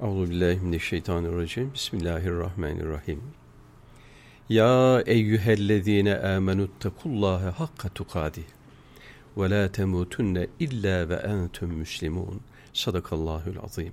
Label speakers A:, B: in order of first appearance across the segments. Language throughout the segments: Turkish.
A: Euzubillahimineşşeytanirracim. Bismillahirrahmanirrahim. Ya eyyühellezine amenuttekullâhe hakka tukâdih ve la temutunne illa ve entüm müslimun. Sadakallahül azim.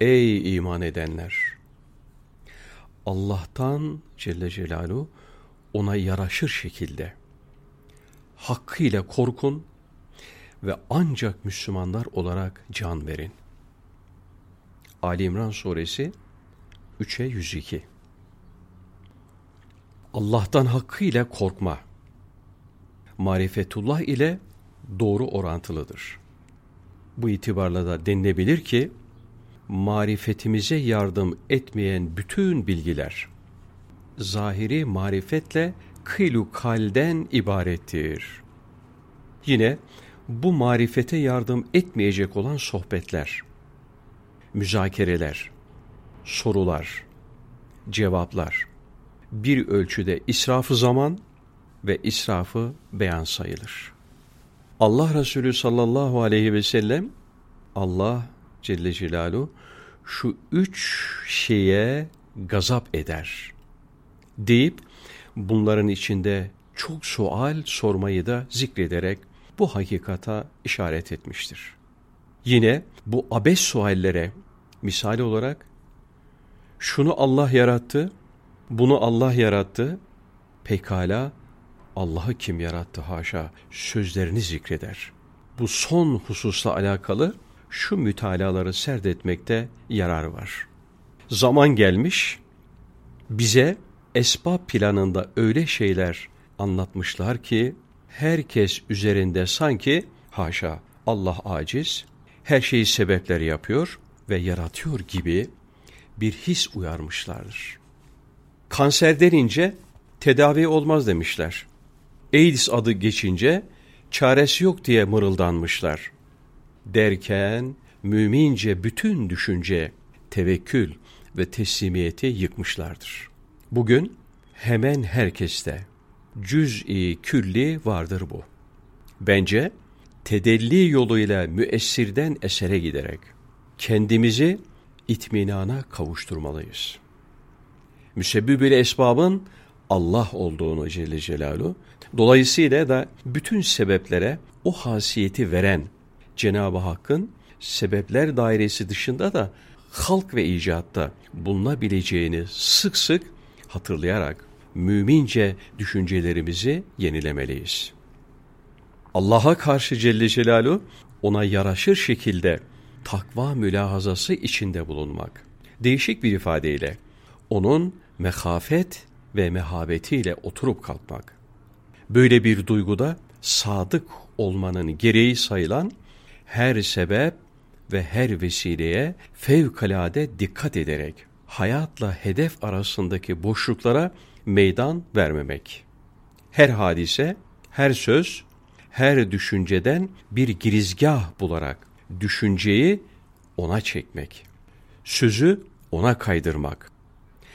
A: Ey iman edenler! Allah'tan Celle Celaluhu ona yaraşır şekilde hakkıyla korkun ve ancak Müslümanlar olarak can verin. Ali İmran suresi 3'e 102 Allah'tan hakkıyla korkma, marifetullah ile doğru orantılıdır. Bu itibarla da denilebilir ki, marifetimize yardım etmeyen bütün bilgiler, zahiri marifetle kıylu kalden ibarettir. Yine bu marifete yardım etmeyecek olan sohbetler, müzakereler, sorular, cevaplar bir ölçüde israfı zaman ve israfı beyan sayılır. Allah Resulü sallallahu aleyhi ve sellem Allah Celle Celaluhu şu üç şeye gazap eder deyip bunların içinde çok sual sormayı da zikrederek bu hakikata işaret etmiştir. Yine bu abes suallere misali olarak şunu Allah yarattı, bunu Allah yarattı, pekala Allah'ı kim yarattı haşa sözlerini zikreder. Bu son hususla alakalı şu mütalaları serdetmekte yarar var. Zaman gelmiş, bize esbab planında öyle şeyler anlatmışlar ki, herkes üzerinde sanki haşa Allah aciz, her şeyi sebepleri yapıyor ve yaratıyor gibi bir his uyarmışlardır. Kanser denince tedavi olmaz demişler. AIDS adı geçince çaresi yok diye mırıldanmışlar. Derken mümince bütün düşünce, tevekkül ve teslimiyeti yıkmışlardır. Bugün hemen herkeste cüz'i külli vardır bu. Bence tedelli yoluyla müessirden esere giderek kendimizi itminana kavuşturmalıyız. Müsebbibül esbabın Allah olduğunu Celle Celaluhu, dolayısıyla da bütün sebeplere o hasiyeti veren Cenab-ı Hakk'ın sebepler dairesi dışında da halk ve icatta bulunabileceğini sık sık hatırlayarak mümince düşüncelerimizi yenilemeliyiz. Allah'a karşı Celle Celaluhu ona yaraşır şekilde takva mülahazası içinde bulunmak. Değişik bir ifadeyle onun mehafet ve mehabetiyle oturup kalkmak. Böyle bir duyguda sadık olmanın gereği sayılan her sebep ve her vesileye fevkalade dikkat ederek hayatla hedef arasındaki boşluklara meydan vermemek. Her hadise, her söz, her düşünceden bir girizgah bularak düşünceyi ona çekmek. Sözü ona kaydırmak.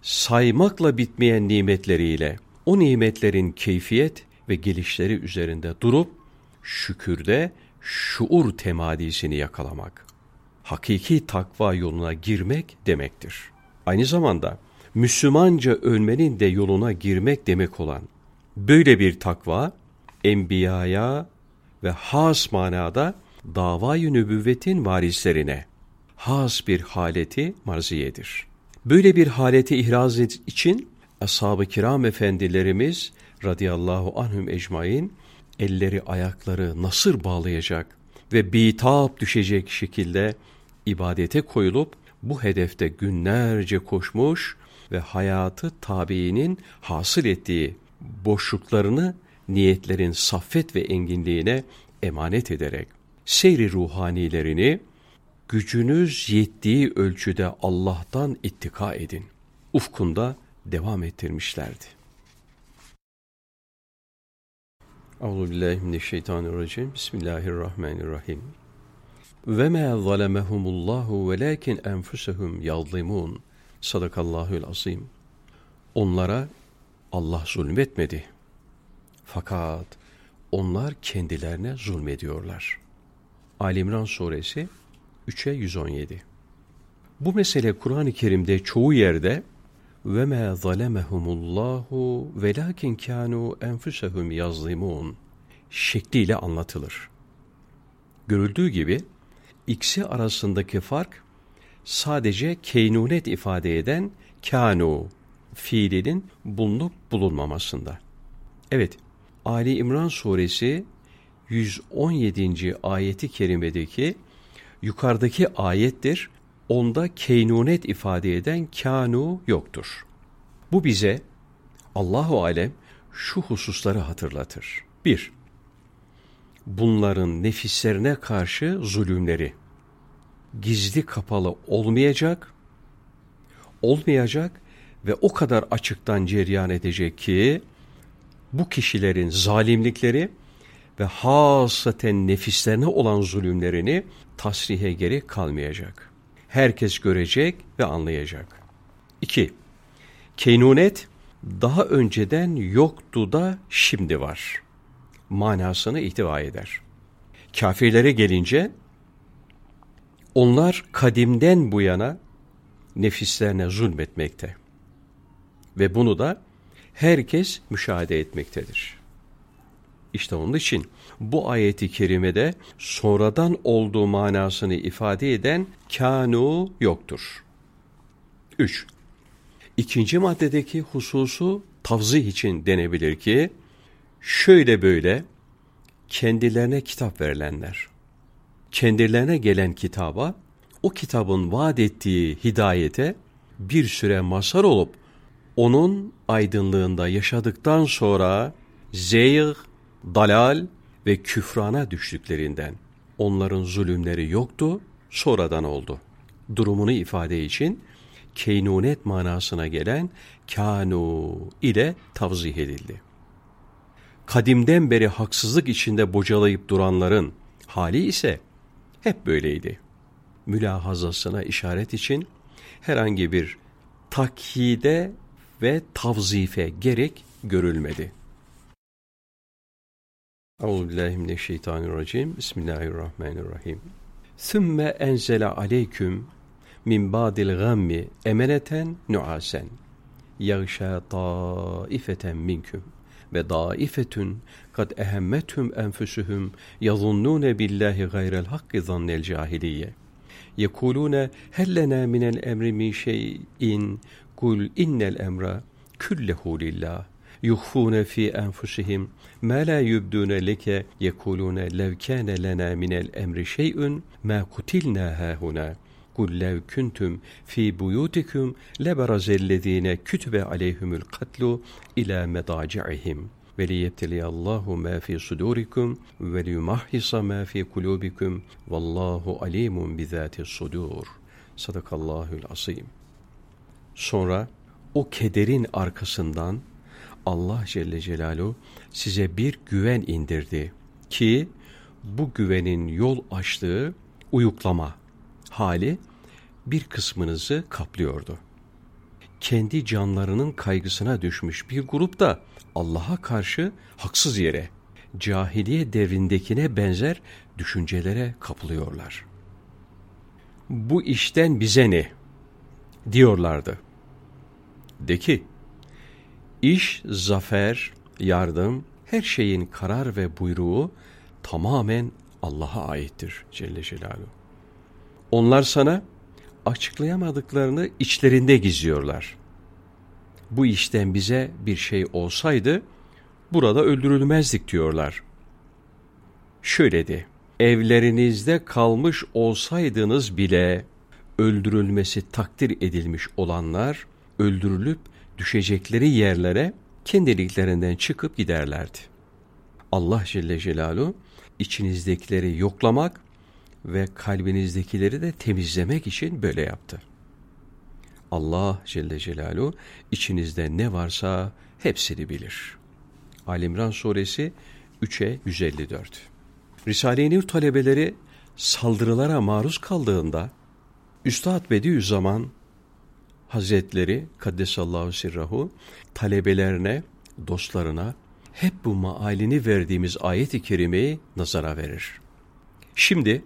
A: Saymakla bitmeyen nimetleriyle o nimetlerin keyfiyet ve gelişleri üzerinde durup şükürde şuur temadisini yakalamak. Hakiki takva yoluna girmek demektir. Aynı zamanda Müslümanca ölmenin de yoluna girmek demek olan böyle bir takva enbiyaya ve has manada davayı nübüvvetin varislerine has bir haleti marziyedir. Böyle bir haleti ihraz için ashab-ı kiram efendilerimiz radıyallahu anhüm ecmain elleri ayakları nasır bağlayacak ve bitap düşecek şekilde ibadete koyulup bu hedefte günlerce koşmuş ve hayatı tabiinin hasıl ettiği boşluklarını niyetlerin saffet ve enginliğine emanet ederek seyri ruhanilerini gücünüz yettiği ölçüde Allah'tan ittika edin. Ufkunda devam ettirmişlerdi. Euzubillahimineşşeytanirracim. Bismillahirrahmanirrahim. Ve ma zalemehumullahu velakin enfusehum yazlimun. Sadakallahül azim. Onlara Allah zulmetmedi. Fakat onlar kendilerine zulmediyorlar. Ali İmran suresi 3'e 117 Bu mesele Kur'an-ı Kerim'de çoğu yerde ve me zalemehumullahu velakin kanu enfusehum yazlimun şekliyle anlatılır. Görüldüğü gibi ikisi arasındaki fark sadece keynunet ifade eden kanu fiilinin bulunup bulunmamasında. Evet, Ali İmran suresi 117. ayeti kerimedeki yukarıdaki ayettir. Onda keynunet ifade eden kanu yoktur. Bu bize Allahu alem şu hususları hatırlatır. 1. Bunların nefislerine karşı zulümleri gizli kapalı olmayacak, olmayacak ve o kadar açıktan ceryan edecek ki bu kişilerin zalimlikleri ve hasaten nefislerine olan zulümlerini tasrihe gerek kalmayacak. Herkes görecek ve anlayacak. 2. Keynunet daha önceden yoktu da şimdi var. Manasını ihtiva eder. Kafirlere gelince onlar kadimden bu yana nefislerine zulmetmekte. Ve bunu da herkes müşahede etmektedir. İşte onun için bu ayeti kerimede sonradan olduğu manasını ifade eden kanu yoktur. 3. İkinci maddedeki hususu tavzih için denebilir ki, şöyle böyle kendilerine kitap verilenler, kendilerine gelen kitaba, o kitabın vaat ettiği hidayete bir süre mazhar olup, onun aydınlığında yaşadıktan sonra zeyg, dalal ve küfrana düştüklerinden onların zulümleri yoktu, sonradan oldu. Durumunu ifade için keynunet manasına gelen kanu ile tavzih edildi. Kadimden beri haksızlık içinde bocalayıp duranların hali ise hep böyleydi. Mülahazasına işaret için herhangi bir takhide ve tavzife gerek görülmedi. Euzubillahimineşşeytanirracim. Bismillahirrahmanirrahim. Sümme enzele aleyküm min badil gammi emeneten nuasen. Yağşa taifeten minküm ve daifetun kad ehemmetüm enfüsühüm yazunnune billahi gayrel hakki zannel cahiliye. Yekulune hellena minel emri min şeyin kul innel emra küllehu lillah yuhfune fi enfusihim ma la yubdune leke yekulune lev kâne lena minel emri şey'ün ma kutilna hâhuna kul lev kuntum fi buyutikum leberazellezine kütübe aleyhimul katlu ila medaci'ihim ve liyebteliyallahu ma fi sudurikum ve liyumahhisa ma fi kulubikum vallahu alimun bizati sudur. Sadakallahul asim. Sonra o kederin arkasından Allah Celle Celaluhu size bir güven indirdi ki bu güvenin yol açtığı uyuklama hali bir kısmınızı kaplıyordu. Kendi canlarının kaygısına düşmüş bir grup da Allah'a karşı haksız yere cahiliye devrindekine benzer düşüncelere kapılıyorlar. Bu işten bize ne? diyorlardı. De ki, iş, zafer, yardım, her şeyin karar ve buyruğu tamamen Allah'a aittir Celle Celaluhu. Onlar sana açıklayamadıklarını içlerinde gizliyorlar. Bu işten bize bir şey olsaydı burada öldürülmezdik diyorlar. Şöyle de, evlerinizde kalmış olsaydınız bile öldürülmesi takdir edilmiş olanlar öldürülüp düşecekleri yerlere kendiliklerinden çıkıp giderlerdi. Allah Celle Celaluhu içinizdekileri yoklamak ve kalbinizdekileri de temizlemek için böyle yaptı. Allah Celle Celaluhu içinizde ne varsa hepsini bilir. Alimran suresi 3'e 154 Risale-i Nur talebeleri saldırılara maruz kaldığında Üstad Bediüzzaman Hazretleri Kaddesallahu Sirrahu talebelerine, dostlarına hep bu maalini verdiğimiz ayet-i kerimeyi nazara verir. Şimdi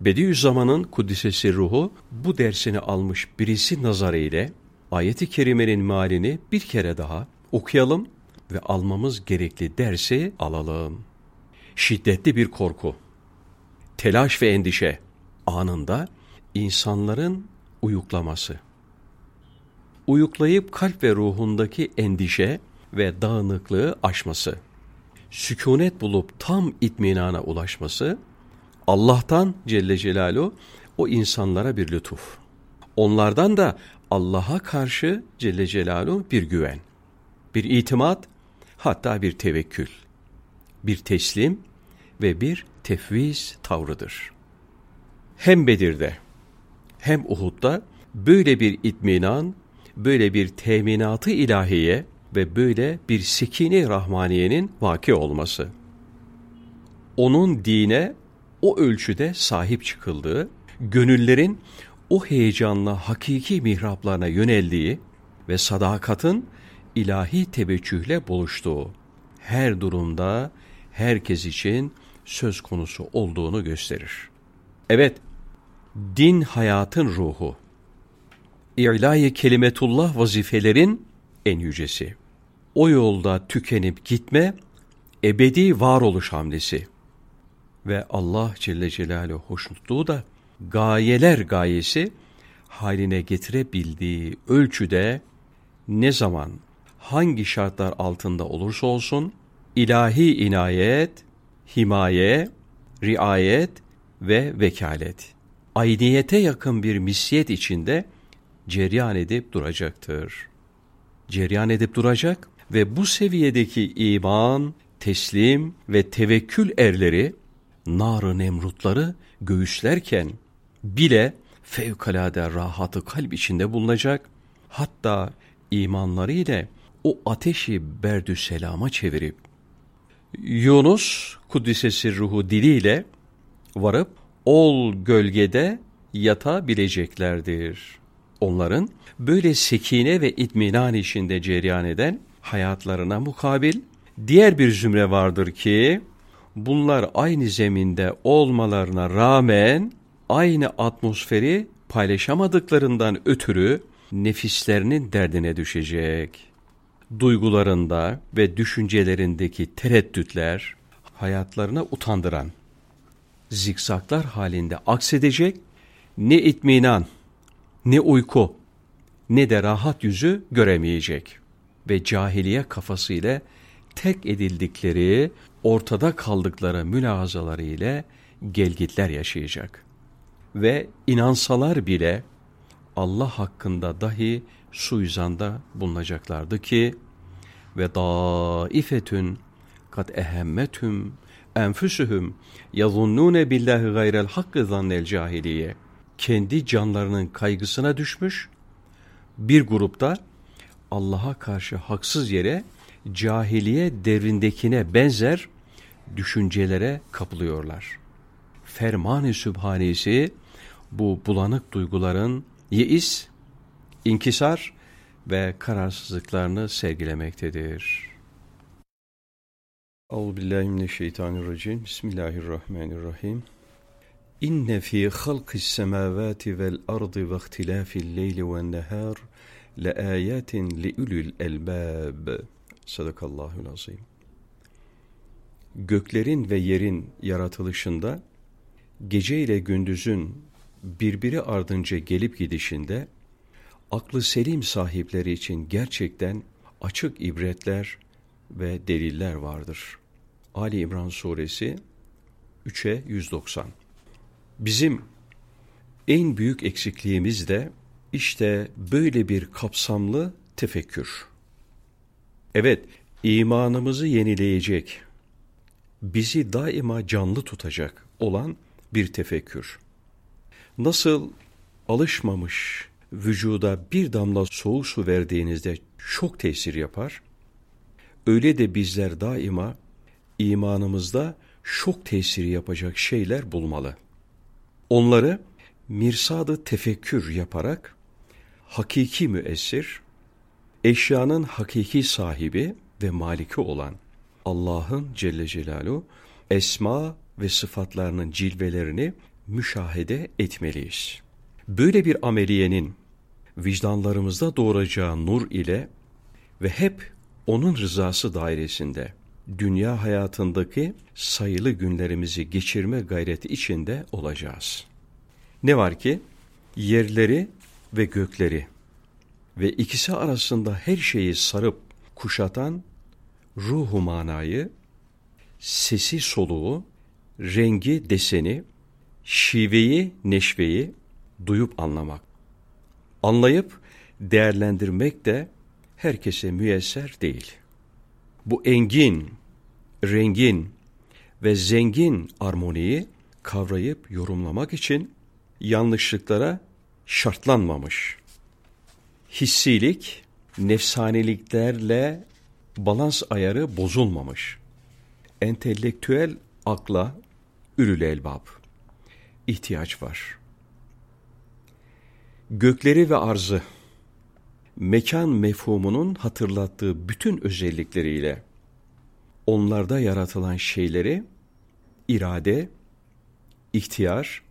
A: Bediüzzaman'ın Kuddisesi ruhu bu dersini almış birisi nazarı ile ayeti kerimenin malini bir kere daha okuyalım ve almamız gerekli dersi alalım. Şiddetli bir korku, telaş ve endişe anında insanların uyuklaması. Uyuklayıp kalp ve ruhundaki endişe ve dağınıklığı aşması. Sükunet bulup tam itminana ulaşması, Allah'tan Celle Celaluhu o insanlara bir lütuf. Onlardan da Allah'a karşı Celle Celaluhu bir güven, bir itimat, hatta bir tevekkül, bir teslim ve bir tefviz tavrıdır. Hem Bedir'de hem Uhud'da böyle bir itminan, böyle bir teminatı ilahiye ve böyle bir sekine rahmaniyenin vaki olması. Onun dine o ölçüde sahip çıkıldığı, gönüllerin o heyecanla hakiki mihraplarına yöneldiği ve sadakatın ilahi teveccühle buluştuğu her durumda herkes için söz konusu olduğunu gösterir. Evet, din hayatın ruhu. İlahi kelimetullah vazifelerin en yücesi. O yolda tükenip gitme, ebedi varoluş hamlesi. Ve Allah Celle Celaluhu hoşnutluğu da gayeler gayesi haline getirebildiği ölçüde ne zaman, hangi şartlar altında olursa olsun, ilahi inayet, himaye, riayet ve vekalet, ayniyete yakın bir misiyet içinde ceryan edip duracaktır. Ceryan edip duracak ve bu seviyedeki iman, teslim ve tevekkül erleri, nar nemrutları göğüslerken bile fevkalade rahatı kalp içinde bulunacak, hatta imanları ile o ateşi berdü selama çevirip, Yunus Kuddisesi ruhu diliyle varıp ol gölgede yatabileceklerdir. Onların böyle sekine ve itminan içinde cereyan eden hayatlarına mukabil diğer bir zümre vardır ki bunlar aynı zeminde olmalarına rağmen aynı atmosferi paylaşamadıklarından ötürü nefislerinin derdine düşecek. Duygularında ve düşüncelerindeki tereddütler hayatlarına utandıran, zikzaklar halinde aksedecek, ne itminan, ne uyku, ne de rahat yüzü göremeyecek ve cahiliye kafasıyla tek edildikleri, ortada kaldıkları mülahazaları ile gelgitler yaşayacak. Ve inansalar bile Allah hakkında dahi suizanda bulunacaklardı ki ve daifetün kat ehemmetüm enfüsühüm yazunnune billahi gayrel hakkı zannel cahiliye kendi canlarının kaygısına düşmüş bir grupta Allah'a karşı haksız yere cahiliye devrindekine benzer düşüncelere kapılıyorlar. Ferman-ı Sübhanesi bu bulanık duyguların yeis, inkisar ve kararsızlıklarını sergilemektedir. Euzubillahimineşşeytanirracim. Bismillahirrahmanirrahim. İnne fî halqis semâvâti vel ardı ve ihtilâfil leyli ve nehâr le âyâtin li ulul elbâb. Sadakallahul azim. Göklerin ve yerin yaratılışında gece ile gündüzün birbiri ardınca gelip gidişinde aklı selim sahipleri için gerçekten açık ibretler ve deliller vardır. Ali İmran Suresi 3'e 190 Bizim en büyük eksikliğimiz de işte böyle bir kapsamlı tefekkür. Evet, imanımızı yenileyecek, bizi daima canlı tutacak olan bir tefekkür. Nasıl alışmamış vücuda bir damla soğuk su verdiğinizde çok tesir yapar, öyle de bizler daima imanımızda şok tesiri yapacak şeyler bulmalı. Onları mirsadı tefekkür yaparak hakiki müessir, eşyanın hakiki sahibi ve maliki olan Allah'ın Celle Celaluhu esma ve sıfatlarının cilvelerini müşahede etmeliyiz. Böyle bir ameliyenin vicdanlarımızda doğuracağı nur ile ve hep onun rızası dairesinde dünya hayatındaki sayılı günlerimizi geçirme gayreti içinde olacağız. Ne var ki yerleri ve gökleri ve ikisi arasında her şeyi sarıp kuşatan ruhu manayı, sesi soluğu, rengi deseni, şiveyi neşveyi duyup anlamak. Anlayıp değerlendirmek de herkese müyesser değil. Bu engin, rengin ve zengin armoniyi kavrayıp yorumlamak için yanlışlıklara şartlanmamış. Hissilik, nefsaniliklerle balans ayarı bozulmamış. Entelektüel akla ürül elbab ihtiyaç var. Gökleri ve arzı mekan mefhumunun hatırlattığı bütün özellikleriyle onlarda yaratılan şeyleri irade, ihtiyar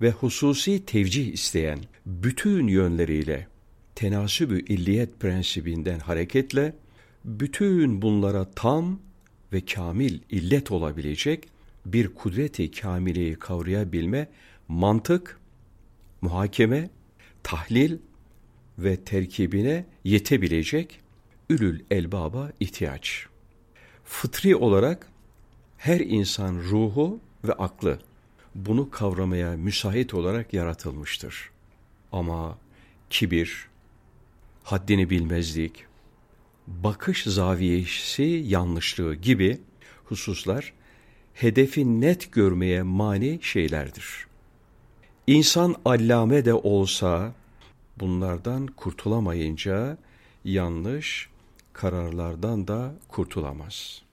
A: ve hususi tevcih isteyen bütün yönleriyle tenasübü illiyet prensibinden hareketle bütün bunlara tam ve kamil illet olabilecek bir kudreti kamileyi kavrayabilme mantık, muhakeme, tahlil ve terkibine yetebilecek ülül elbaba ihtiyaç. Fıtri olarak her insan ruhu ve aklı bunu kavramaya müsait olarak yaratılmıştır. Ama kibir, haddini bilmezlik, bakış zaviyesi yanlışlığı gibi hususlar hedefi net görmeye mani şeylerdir. İnsan allame de olsa bunlardan kurtulamayınca yanlış kararlardan da kurtulamaz.